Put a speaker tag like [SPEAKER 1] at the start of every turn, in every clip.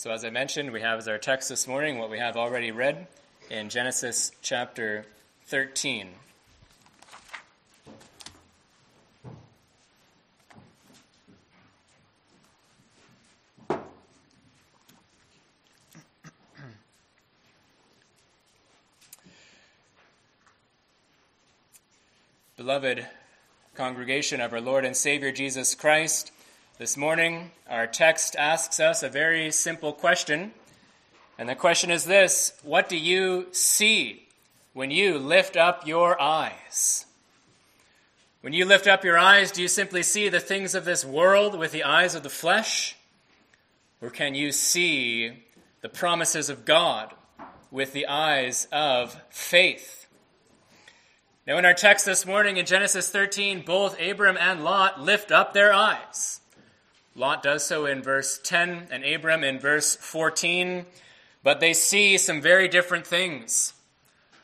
[SPEAKER 1] So, as I mentioned, we have as our text this morning what we have already read in Genesis chapter 13. Beloved congregation of our Lord and Savior Jesus Christ, this morning our text asks us a very simple question. And the question is this What do you see when you lift up your eyes? When you lift up your eyes, do you simply see the things of this world with the eyes of the flesh? Or can you see the promises of God with the eyes of faith? Now, in our text this morning in Genesis 13, both Abram and Lot lift up their eyes. Lot does so in verse 10 and Abram in verse 14, but they see some very different things.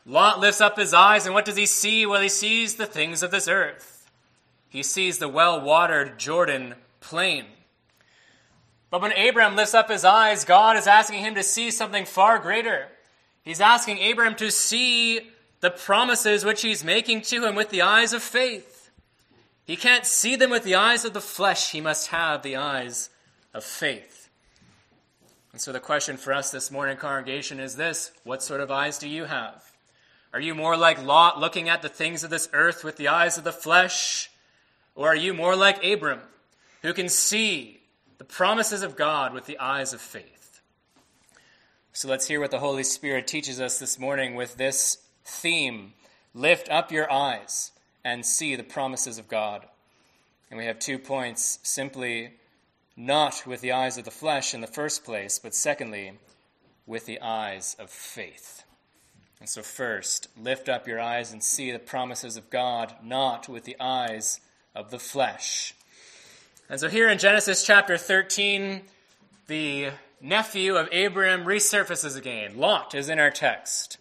[SPEAKER 1] Lot lifts up his eyes, and what does he see? Well, he sees the things of this earth. He sees the well watered Jordan plain. But when Abram lifts up his eyes, God is asking him to see something far greater. He's asking Abram to see the promises which he's making to him with the eyes of faith. He can't see them with the eyes of the flesh, he must have the eyes of faith. And so the question for us this morning, congregation, is this What sort of eyes do you have? Are you more like Lot, looking at the things of this earth with the eyes of the flesh? Or are you more like Abram, who can see the promises of God with the eyes of faith? So let's hear what the Holy Spirit teaches us this morning with this theme lift up your eyes and see the promises of God. And we have two points simply, not with the eyes of the flesh in the first place, but secondly, with the eyes of faith. And so, first, lift up your eyes and see the promises of God, not with the eyes of the flesh. And so, here in Genesis chapter 13, the nephew of Abraham resurfaces again. Lot is in our text.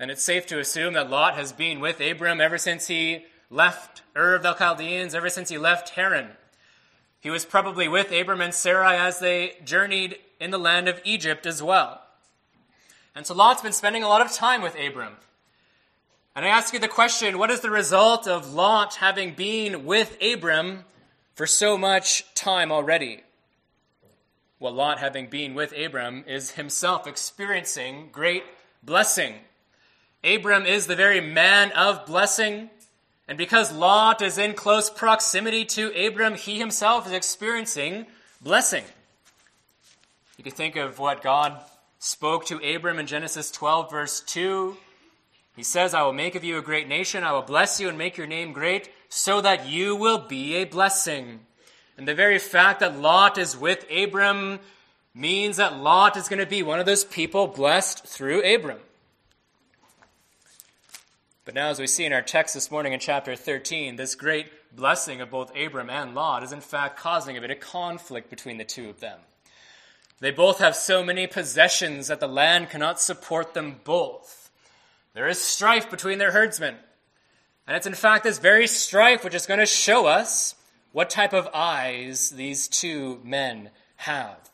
[SPEAKER 1] And it's safe to assume that Lot has been with Abram ever since he left Ur of the Chaldeans, ever since he left Haran. He was probably with Abram and Sarai as they journeyed in the land of Egypt as well. And so Lot's been spending a lot of time with Abram. And I ask you the question what is the result of Lot having been with Abram for so much time already? Well, Lot, having been with Abram, is himself experiencing great blessing. Abram is the very man of blessing. And because Lot is in close proximity to Abram, he himself is experiencing blessing. You can think of what God spoke to Abram in Genesis 12, verse 2. He says, I will make of you a great nation. I will bless you and make your name great, so that you will be a blessing. And the very fact that Lot is with Abram means that Lot is going to be one of those people blessed through Abram. But now, as we see in our text this morning in chapter 13, this great blessing of both Abram and Lot is in fact causing a bit of conflict between the two of them. They both have so many possessions that the land cannot support them both. There is strife between their herdsmen. And it's in fact this very strife which is going to show us what type of eyes these two men have.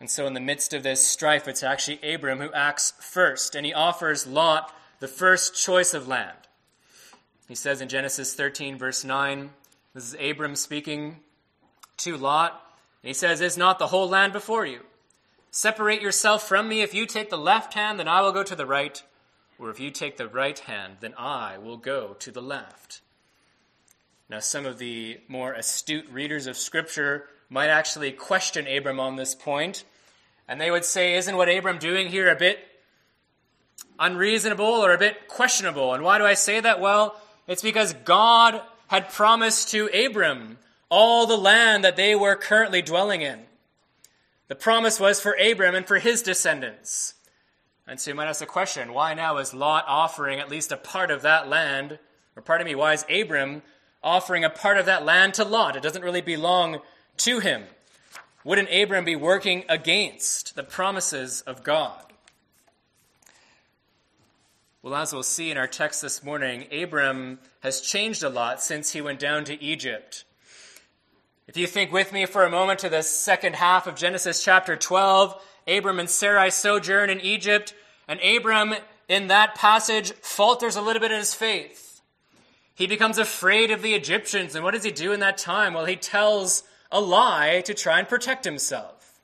[SPEAKER 1] And so, in the midst of this strife, it's actually Abram who acts first, and he offers Lot the first choice of land. He says in Genesis 13, verse 9, this is Abram speaking to Lot. And he says, Is not the whole land before you? Separate yourself from me. If you take the left hand, then I will go to the right. Or if you take the right hand, then I will go to the left. Now, some of the more astute readers of Scripture might actually question Abram on this point, and they would say, Isn't what Abram doing here a bit unreasonable or a bit questionable. And why do I say that? Well, it's because God had promised to Abram all the land that they were currently dwelling in. The promise was for Abram and for his descendants. And so you might ask the question why now is Lot offering at least a part of that land? Or pardon me, why is Abram offering a part of that land to Lot? It doesn't really belong to him. Wouldn't Abram be working against the promises of God? Well, as we'll see in our text this morning, Abram has changed a lot since he went down to Egypt. If you think with me for a moment to the second half of Genesis chapter 12, Abram and Sarai sojourn in Egypt, and Abram in that passage falters a little bit in his faith. He becomes afraid of the Egyptians, and what does he do in that time? Well, he tells a lie to try and protect himself.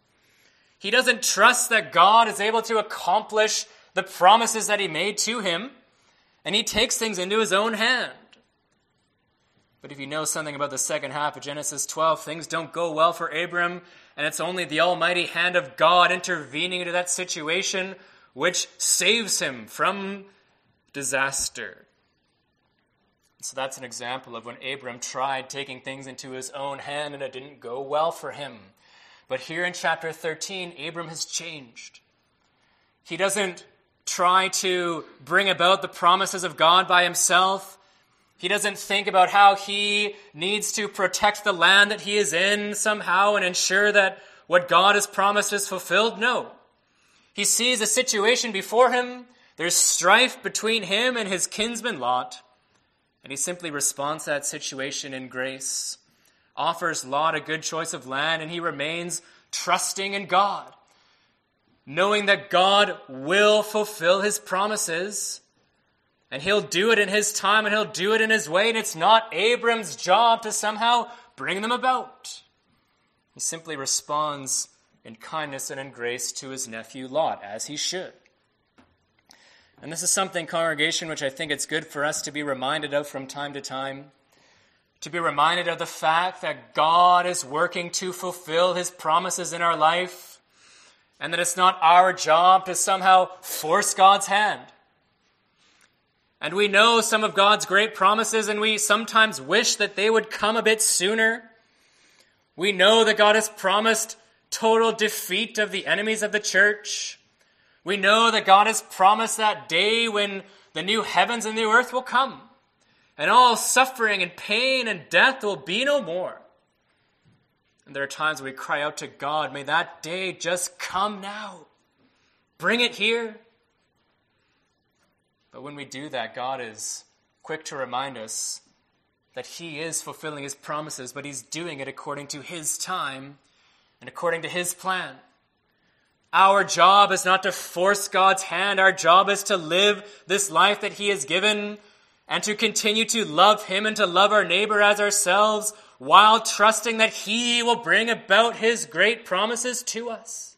[SPEAKER 1] He doesn't trust that God is able to accomplish the promises that he made to him, and he takes things into his own hand. But if you know something about the second half of Genesis 12, things don't go well for Abram, and it's only the almighty hand of God intervening into that situation which saves him from disaster. So that's an example of when Abram tried taking things into his own hand and it didn't go well for him. But here in chapter 13, Abram has changed. He doesn't try to bring about the promises of God by himself. He doesn't think about how he needs to protect the land that he is in somehow and ensure that what God has promised is fulfilled. No. He sees a situation before him. There's strife between him and his kinsman Lot. And he simply responds to that situation in grace, offers Lot a good choice of land, and he remains trusting in God, knowing that God will fulfill his promises and he'll do it in his time and he'll do it in his way, and it's not Abram's job to somehow bring them about. He simply responds in kindness and in grace to his nephew Lot, as he should. And this is something, congregation, which I think it's good for us to be reminded of from time to time. To be reminded of the fact that God is working to fulfill his promises in our life, and that it's not our job to somehow force God's hand and we know some of God's great promises, and we sometimes wish that they would come a bit sooner. We know that God has promised total defeat of the enemies of the church. We know that God has promised that day when the new heavens and the earth will come, and all suffering and pain and death will be no more. And there are times we cry out to God, may that day just come now. Bring it here. But when we do that, God is quick to remind us that He is fulfilling His promises, but He's doing it according to His time and according to His plan. Our job is not to force God's hand. Our job is to live this life that He has given and to continue to love Him and to love our neighbor as ourselves while trusting that He will bring about His great promises to us.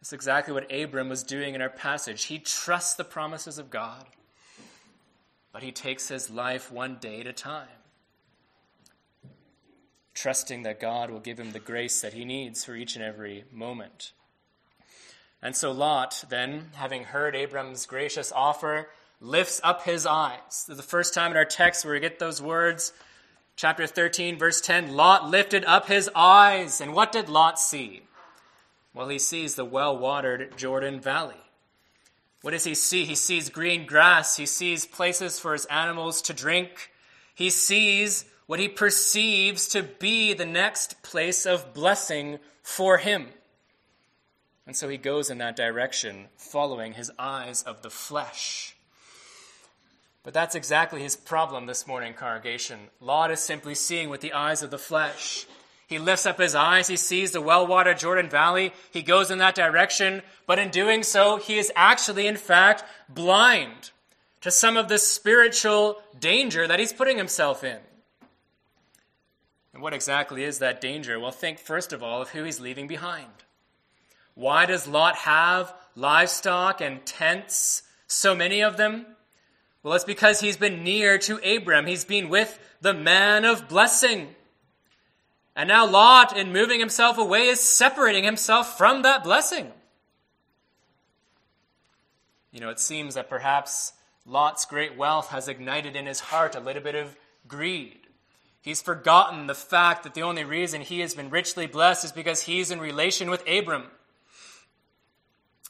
[SPEAKER 1] That's exactly what Abram was doing in our passage. He trusts the promises of God, but he takes his life one day at a time, trusting that God will give him the grace that he needs for each and every moment. And so Lot, then, having heard Abram's gracious offer, lifts up his eyes. This is the first time in our text where we get those words. Chapter 13, verse 10 Lot lifted up his eyes. And what did Lot see? Well, he sees the well watered Jordan Valley. What does he see? He sees green grass. He sees places for his animals to drink. He sees what he perceives to be the next place of blessing for him. And so he goes in that direction, following his eyes of the flesh. But that's exactly his problem this morning, congregation. Lot is simply seeing with the eyes of the flesh. He lifts up his eyes. He sees the well watered Jordan Valley. He goes in that direction. But in doing so, he is actually, in fact, blind to some of the spiritual danger that he's putting himself in. And what exactly is that danger? Well, think first of all of who he's leaving behind. Why does Lot have livestock and tents, so many of them? Well, it's because he's been near to Abram. He's been with the man of blessing. And now Lot, in moving himself away, is separating himself from that blessing. You know, it seems that perhaps Lot's great wealth has ignited in his heart a little bit of greed. He's forgotten the fact that the only reason he has been richly blessed is because he's in relation with Abram.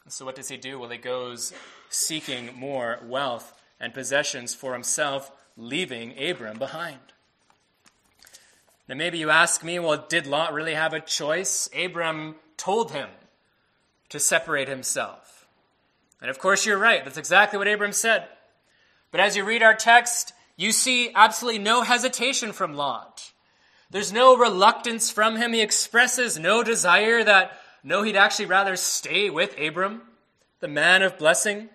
[SPEAKER 1] So, what does he do? Well, he goes seeking more wealth and possessions for himself, leaving Abram behind. Now, maybe you ask me, well, did Lot really have a choice? Abram told him to separate himself. And of course, you're right. That's exactly what Abram said. But as you read our text, you see absolutely no hesitation from Lot. There's no reluctance from him. He expresses no desire that, no, he'd actually rather stay with Abram, the man of blessing.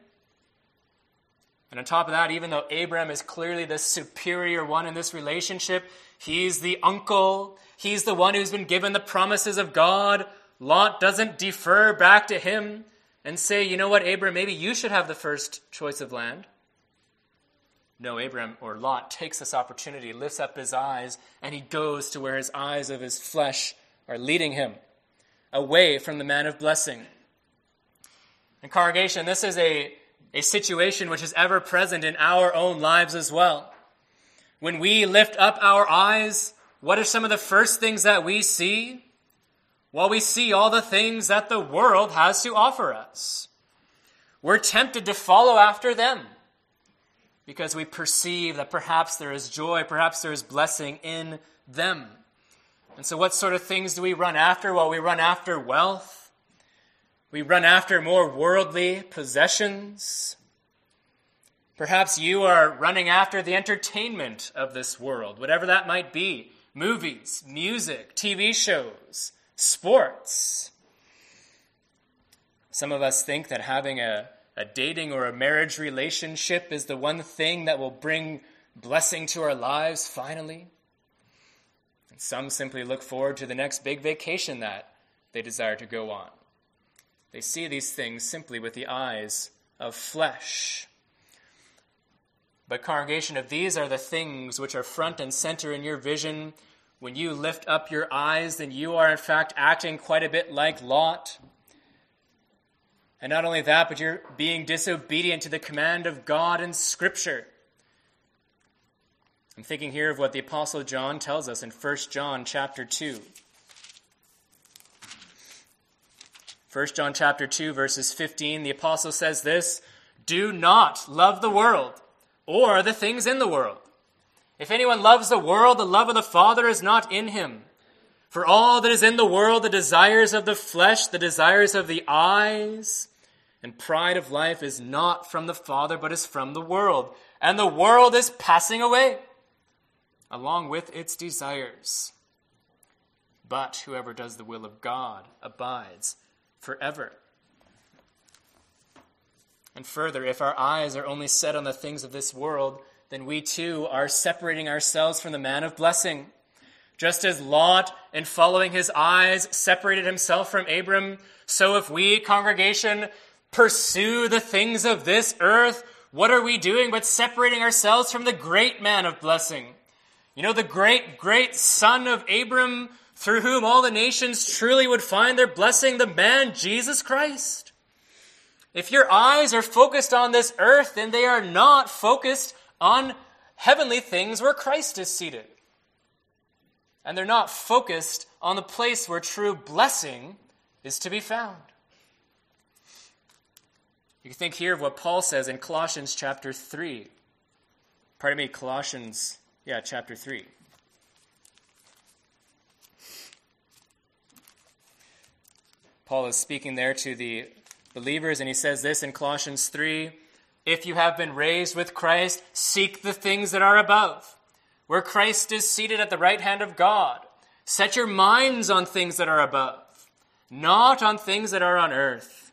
[SPEAKER 1] And on top of that, even though Abram is clearly the superior one in this relationship, he's the uncle, he's the one who's been given the promises of God. Lot doesn't defer back to him and say, you know what, Abram, maybe you should have the first choice of land. No, Abram or Lot takes this opportunity, lifts up his eyes, and he goes to where his eyes of his flesh are leading him, away from the man of blessing. And congregation, this is a, a situation which is ever present in our own lives as well. When we lift up our eyes, what are some of the first things that we see? Well, we see all the things that the world has to offer us. We're tempted to follow after them because we perceive that perhaps there is joy, perhaps there is blessing in them. And so, what sort of things do we run after? Well, we run after wealth, we run after more worldly possessions. Perhaps you are running after the entertainment of this world, whatever that might be movies, music, TV shows, sports. Some of us think that having a a dating or a marriage relationship is the one thing that will bring blessing to our lives finally. And some simply look forward to the next big vacation that they desire to go on. They see these things simply with the eyes of flesh. But, congregation, if these are the things which are front and center in your vision, when you lift up your eyes, then you are in fact acting quite a bit like Lot. And not only that, but you're being disobedient to the command of God in Scripture. I'm thinking here of what the apostle John tells us in 1 John chapter 2. 1 John chapter 2 verses 15 the apostle says this, "Do not love the world or the things in the world. If anyone loves the world, the love of the Father is not in him. For all that is in the world, the desires of the flesh, the desires of the eyes, and pride of life is not from the Father, but is from the world. And the world is passing away, along with its desires. But whoever does the will of God abides forever. And further, if our eyes are only set on the things of this world, then we too are separating ourselves from the man of blessing. Just as Lot, in following his eyes, separated himself from Abram, so if we, congregation, pursue the things of this earth, what are we doing but separating ourselves from the great man of blessing? You know, the great, great son of Abram, through whom all the nations truly would find their blessing, the man Jesus Christ. If your eyes are focused on this earth, then they are not focused on heavenly things where Christ is seated. And they're not focused on the place where true blessing is to be found. You can think here of what Paul says in Colossians chapter 3. Pardon me, Colossians, yeah, chapter 3. Paul is speaking there to the believers, and he says this in Colossians 3 If you have been raised with Christ, seek the things that are above, where Christ is seated at the right hand of God. Set your minds on things that are above, not on things that are on earth.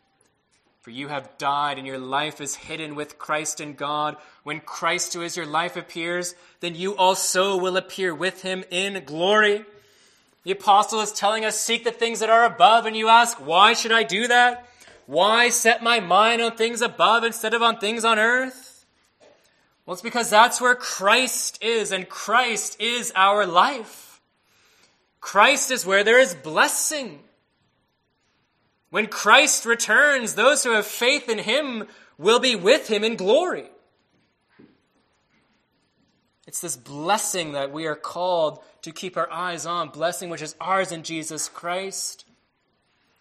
[SPEAKER 1] For you have died, and your life is hidden with Christ in God. When Christ, who is your life, appears, then you also will appear with him in glory. The apostle is telling us, Seek the things that are above, and you ask, Why should I do that? Why set my mind on things above instead of on things on earth? Well, it's because that's where Christ is, and Christ is our life. Christ is where there is blessing. When Christ returns, those who have faith in him will be with him in glory. It's this blessing that we are called to keep our eyes on, blessing which is ours in Jesus Christ.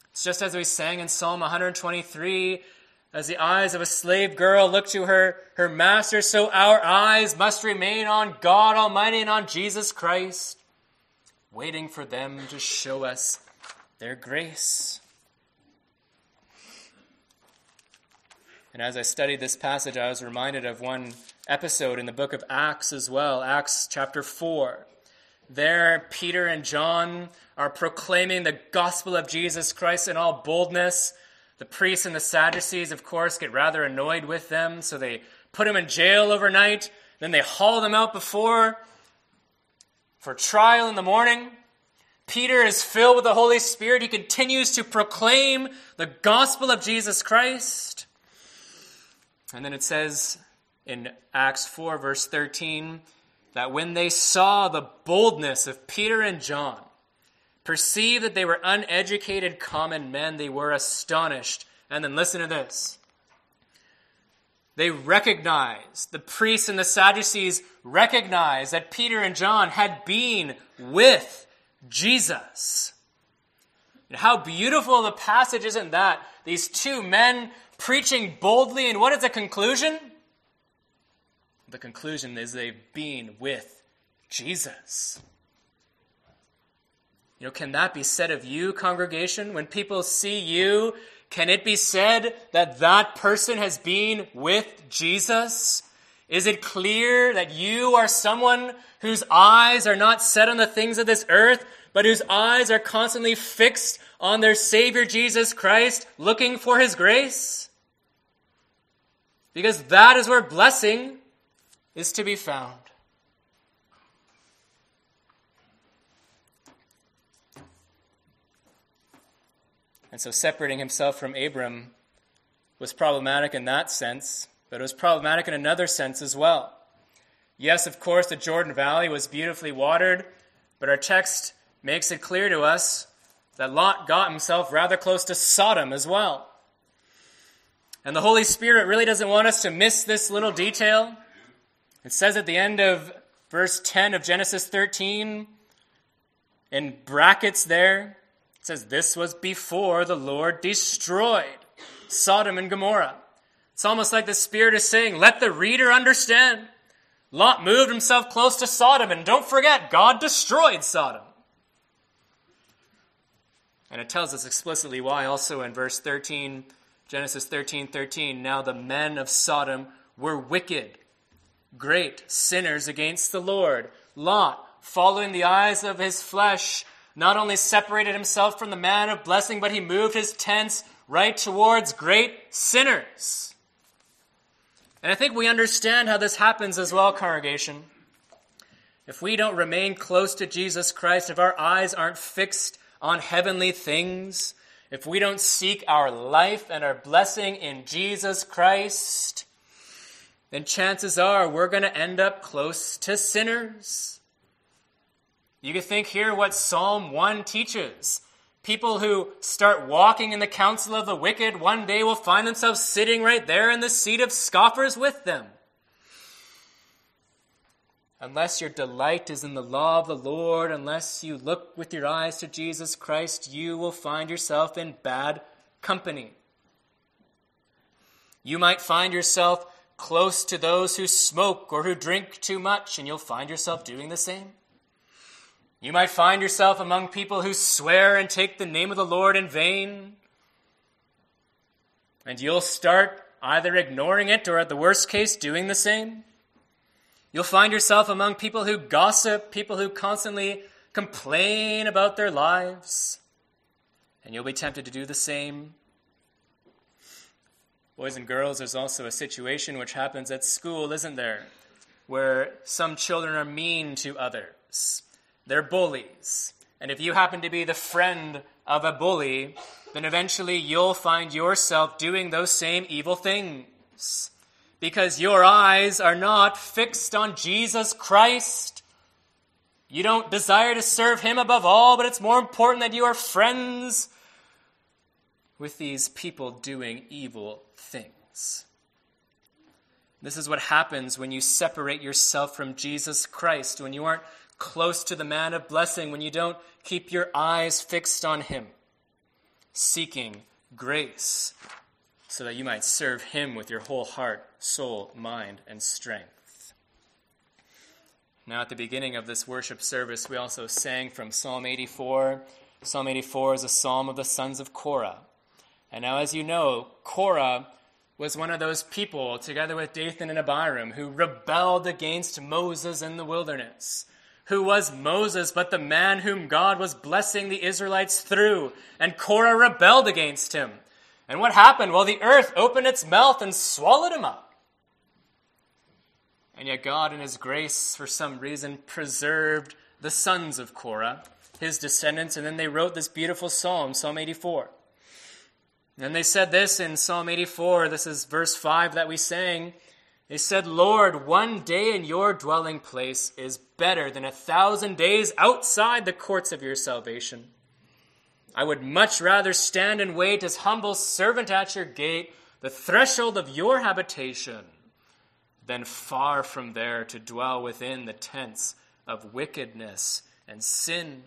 [SPEAKER 1] It's just as we sang in Psalm 123 as the eyes of a slave girl look to her, her master, so our eyes must remain on God Almighty and on Jesus Christ, waiting for them to show us their grace. And as I studied this passage, I was reminded of one episode in the book of Acts as well, Acts chapter 4. there, Peter and John are proclaiming the gospel of Jesus Christ in all boldness. The priests and the Sadducees, of course, get rather annoyed with them, so they put them in jail overnight. Then they haul them out before for trial in the morning. Peter is filled with the Holy Spirit. He continues to proclaim the gospel of Jesus Christ. And then it says in Acts 4, verse 13, that when they saw the boldness of Peter and John, perceived that they were uneducated common men, they were astonished. And then listen to this. They recognized, the priests and the Sadducees recognized that Peter and John had been with Jesus. And how beautiful the passage isn't that? These two men preaching boldly, and what is the conclusion? The conclusion is they've been with Jesus. You know, can that be said of you, congregation? When people see you, can it be said that that person has been with Jesus? Is it clear that you are someone whose eyes are not set on the things of this earth, but whose eyes are constantly fixed on their Savior Jesus Christ, looking for His grace? Because that is where blessing is to be found. And so separating himself from Abram was problematic in that sense, but it was problematic in another sense as well. Yes, of course, the Jordan Valley was beautifully watered, but our text makes it clear to us that Lot got himself rather close to Sodom as well. And the Holy Spirit really doesn't want us to miss this little detail. It says at the end of verse 10 of Genesis 13, in brackets there, it says, This was before the Lord destroyed Sodom and Gomorrah. It's almost like the Spirit is saying, Let the reader understand. Lot moved himself close to Sodom, and don't forget, God destroyed Sodom. And it tells us explicitly why also in verse 13, Genesis 13 13. Now the men of Sodom were wicked, great sinners against the Lord. Lot, following the eyes of his flesh, not only separated himself from the man of blessing, but he moved his tents right towards great sinners. And I think we understand how this happens as well, congregation. If we don't remain close to Jesus Christ, if our eyes aren't fixed on heavenly things, if we don't seek our life and our blessing in Jesus Christ, then chances are we're going to end up close to sinners. You can think here what Psalm 1 teaches. People who start walking in the counsel of the wicked one day will find themselves sitting right there in the seat of scoffers with them. Unless your delight is in the law of the Lord, unless you look with your eyes to Jesus Christ, you will find yourself in bad company. You might find yourself close to those who smoke or who drink too much, and you'll find yourself doing the same. You might find yourself among people who swear and take the name of the Lord in vain. And you'll start either ignoring it or, at the worst case, doing the same. You'll find yourself among people who gossip, people who constantly complain about their lives. And you'll be tempted to do the same. Boys and girls, there's also a situation which happens at school, isn't there? Where some children are mean to others. They're bullies. And if you happen to be the friend of a bully, then eventually you'll find yourself doing those same evil things. Because your eyes are not fixed on Jesus Christ. You don't desire to serve Him above all, but it's more important that you are friends with these people doing evil things. This is what happens when you separate yourself from Jesus Christ, when you aren't close to the man of blessing when you don't keep your eyes fixed on him, seeking grace so that you might serve him with your whole heart, soul, mind, and strength. Now, at the beginning of this worship service, we also sang from Psalm 84. Psalm 84 is a psalm of the sons of Korah. And now, as you know, Korah was one of those people, together with Dathan and Abiram, who rebelled against Moses in the wilderness who was Moses, but the man whom God was blessing the Israelites through. And Korah rebelled against him. And what happened? Well, the earth opened its mouth and swallowed him up. And yet, God, in His grace, for some reason, preserved the sons of Korah, his descendants, and then they wrote this beautiful psalm, Psalm 84. And they said this in Psalm 84, this is verse 5 that we sang. They said, Lord, one day in your dwelling place is better than a thousand days outside the courts of your salvation. I would much rather stand and wait as humble servant at your gate, the threshold of your habitation, than far from there to dwell within the tents of wickedness and sin.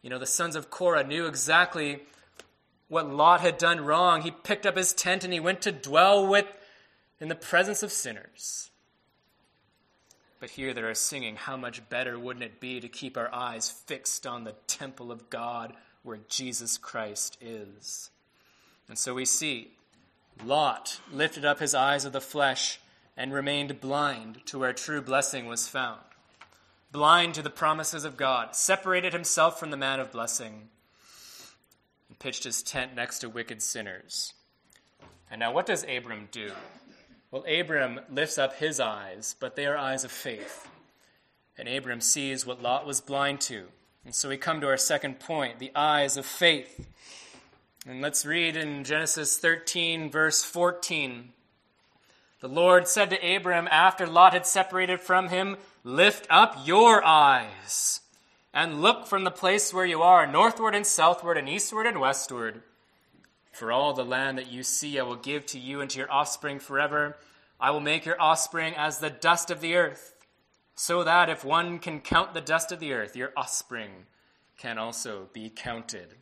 [SPEAKER 1] You know, the sons of Korah knew exactly what Lot had done wrong. He picked up his tent and he went to dwell with in the presence of sinners. But here they are singing, How much better wouldn't it be to keep our eyes fixed on the temple of God where Jesus Christ is? And so we see Lot lifted up his eyes of the flesh and remained blind to where true blessing was found. Blind to the promises of God, separated himself from the man of blessing, and pitched his tent next to wicked sinners. And now, what does Abram do? Well, Abram lifts up his eyes, but they are eyes of faith. And Abram sees what Lot was blind to. And so we come to our second point the eyes of faith. And let's read in Genesis 13, verse 14. The Lord said to Abram after Lot had separated from him, Lift up your eyes and look from the place where you are, northward and southward and eastward and westward. For all the land that you see, I will give to you and to your offspring forever. I will make your offspring as the dust of the earth, so that if one can count the dust of the earth, your offspring can also be counted.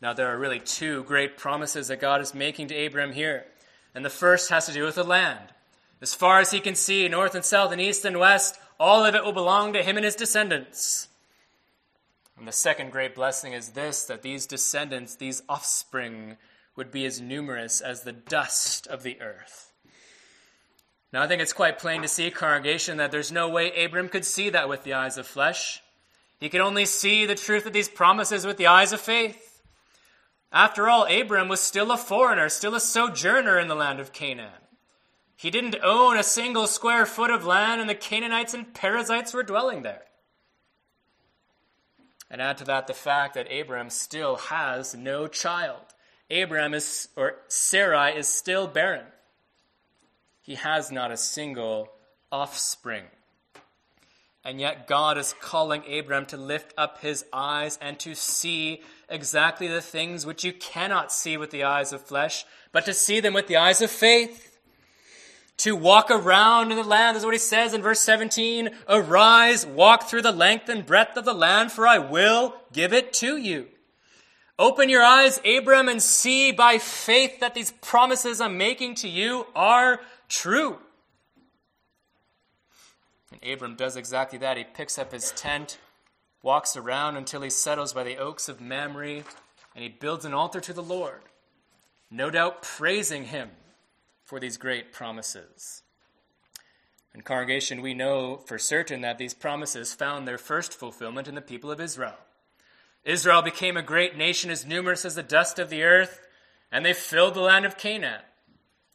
[SPEAKER 1] Now, there are really two great promises that God is making to Abram here. And the first has to do with the land. As far as he can see, north and south and east and west, all of it will belong to him and his descendants. And the second great blessing is this that these descendants, these offspring, would be as numerous as the dust of the earth. Now, I think it's quite plain to see, congregation, that there's no way Abram could see that with the eyes of flesh. He could only see the truth of these promises with the eyes of faith. After all, Abram was still a foreigner, still a sojourner in the land of Canaan. He didn't own a single square foot of land, and the Canaanites and Perizzites were dwelling there. And add to that the fact that Abram still has no child. Abram is, or Sarai is still barren. He has not a single offspring. And yet, God is calling Abram to lift up his eyes and to see exactly the things which you cannot see with the eyes of flesh, but to see them with the eyes of faith to walk around in the land. Is what he says in verse 17 Arise, walk through the length and breadth of the land, for I will give it to you. Open your eyes, Abram, and see by faith that these promises I'm making to you are true. And Abram does exactly that. He picks up his tent, walks around until he settles by the oaks of Mamre, and he builds an altar to the Lord, no doubt praising him for these great promises. In congregation, we know for certain that these promises found their first fulfillment in the people of Israel. Israel became a great nation as numerous as the dust of the earth, and they filled the land of Canaan,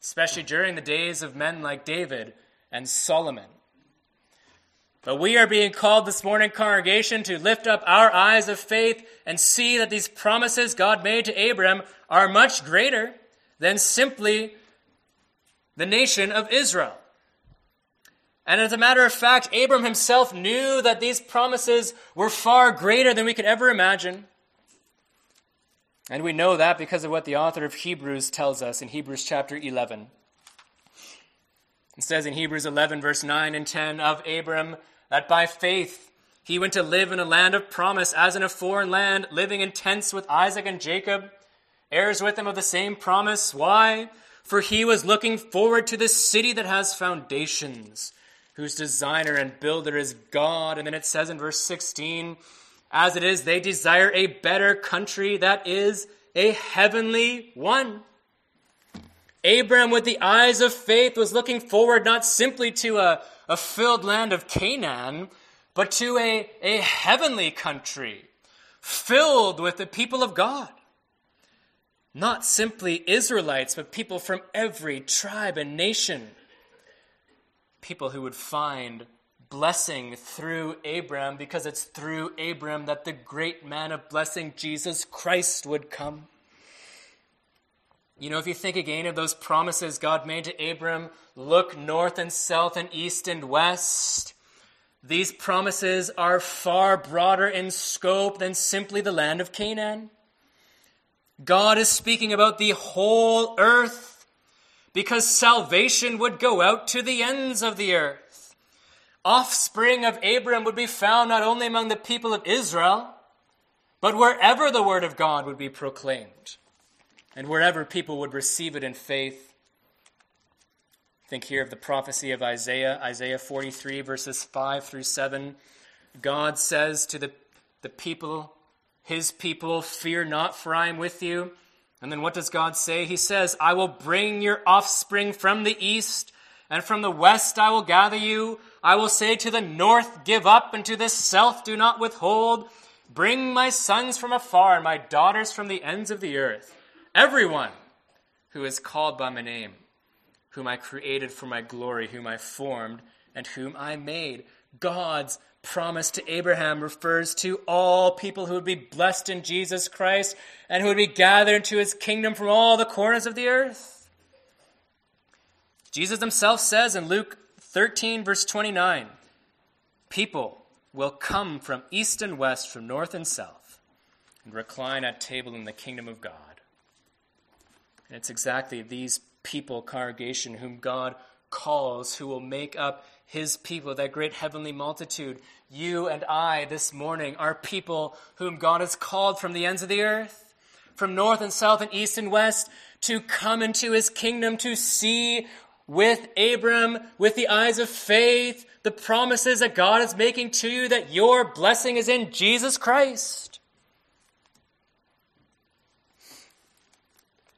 [SPEAKER 1] especially during the days of men like David and Solomon. But we are being called this morning, congregation, to lift up our eyes of faith and see that these promises God made to Abraham are much greater than simply the nation of Israel. And as a matter of fact, Abram himself knew that these promises were far greater than we could ever imagine. And we know that because of what the author of Hebrews tells us in Hebrews chapter 11. It says in Hebrews 11, verse 9 and 10 of Abram that by faith he went to live in a land of promise, as in a foreign land, living in tents with Isaac and Jacob, heirs with him of the same promise. Why? For he was looking forward to the city that has foundations, whose designer and builder is God. And then it says in verse 16, as it is, they desire a better country that is a heavenly one. Abram, with the eyes of faith, was looking forward not simply to a, a filled land of Canaan, but to a, a heavenly country filled with the people of God. Not simply Israelites, but people from every tribe and nation. People who would find blessing through Abram because it's through Abram that the great man of blessing, Jesus Christ, would come. You know, if you think again of those promises God made to Abram look north and south and east and west. These promises are far broader in scope than simply the land of Canaan. God is speaking about the whole earth because salvation would go out to the ends of the earth. Offspring of Abram would be found not only among the people of Israel, but wherever the word of God would be proclaimed and wherever people would receive it in faith. Think here of the prophecy of Isaiah, Isaiah 43, verses 5 through 7. God says to the, the people, his people, Fear not, for I am with you. And then what does God say? He says, I will bring your offspring from the east, and from the west I will gather you. I will say to the north, Give up, and to the south, Do not withhold. Bring my sons from afar, and my daughters from the ends of the earth everyone who is called by my name, whom I created for my glory, whom I formed, and whom I made. God's promise to Abraham refers to all people who would be blessed in Jesus Christ and who would be gathered into his kingdom from all the corners of the earth. Jesus himself says in Luke 13, verse 29, people will come from east and west, from north and south, and recline at table in the kingdom of God. And it's exactly these people, congregation, whom God calls, who will make up his people, that great heavenly multitude. You and I this morning are people whom God has called from the ends of the earth, from north and south and east and west, to come into his kingdom, to see with Abram, with the eyes of faith, the promises that God is making to you that your blessing is in Jesus Christ.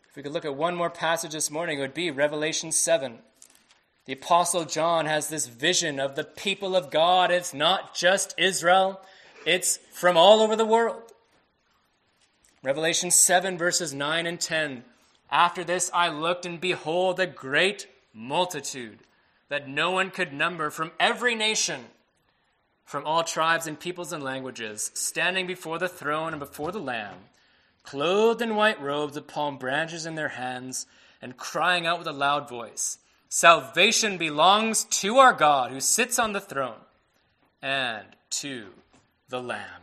[SPEAKER 1] If we could look at one more passage this morning, it would be Revelation 7. The Apostle John has this vision of the people of God. It's not just Israel, it's from all over the world. Revelation 7, verses 9 and 10. After this I looked, and behold, a great multitude that no one could number from every nation, from all tribes and peoples and languages, standing before the throne and before the Lamb clothed in white robes with palm branches in their hands, and crying out with a loud voice Salvation belongs to our God who sits on the throne and to the Lamb.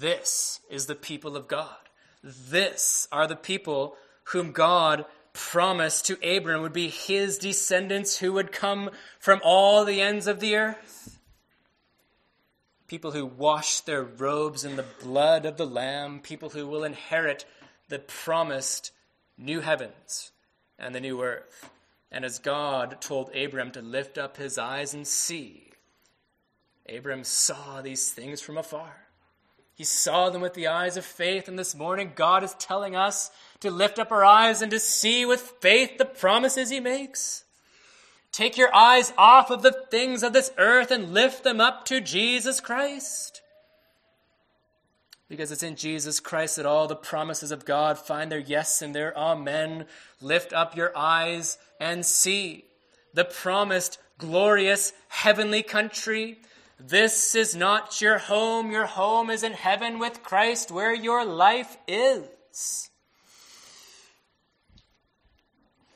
[SPEAKER 1] This is the people of God. This are the people whom God promised to Abram would be his descendants who would come from all the ends of the earth people who wash their robes in the blood of the Lamb, people who will inherit the promised new heavens and the new earth. And as God told Abram to lift up his eyes and see, Abram saw these things from afar. He saw them with the eyes of faith, and this morning God is telling us to lift up our eyes and to see with faith the promises he makes. Take your eyes off of the things of this earth and lift them up to Jesus Christ. Because it's in Jesus Christ that all the promises of God find their yes and their amen. Lift up your eyes and see the promised glorious heavenly country. This is not your home. Your home is in heaven with Christ, where your life is.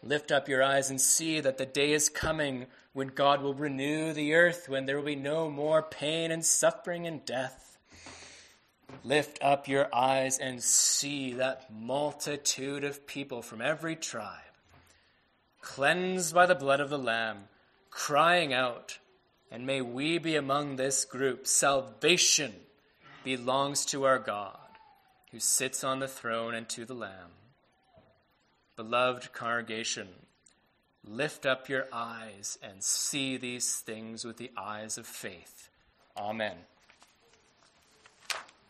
[SPEAKER 1] Lift up your eyes and see that the day is coming when God will renew the earth, when there will be no more pain and suffering and death. Lift up your eyes and see that multitude of people from every tribe, cleansed by the blood of the Lamb, crying out, and may we be among this group. Salvation belongs to our God, who sits on the throne and to the Lamb. Beloved congregation, lift up your eyes and see these things with the eyes of faith. Amen.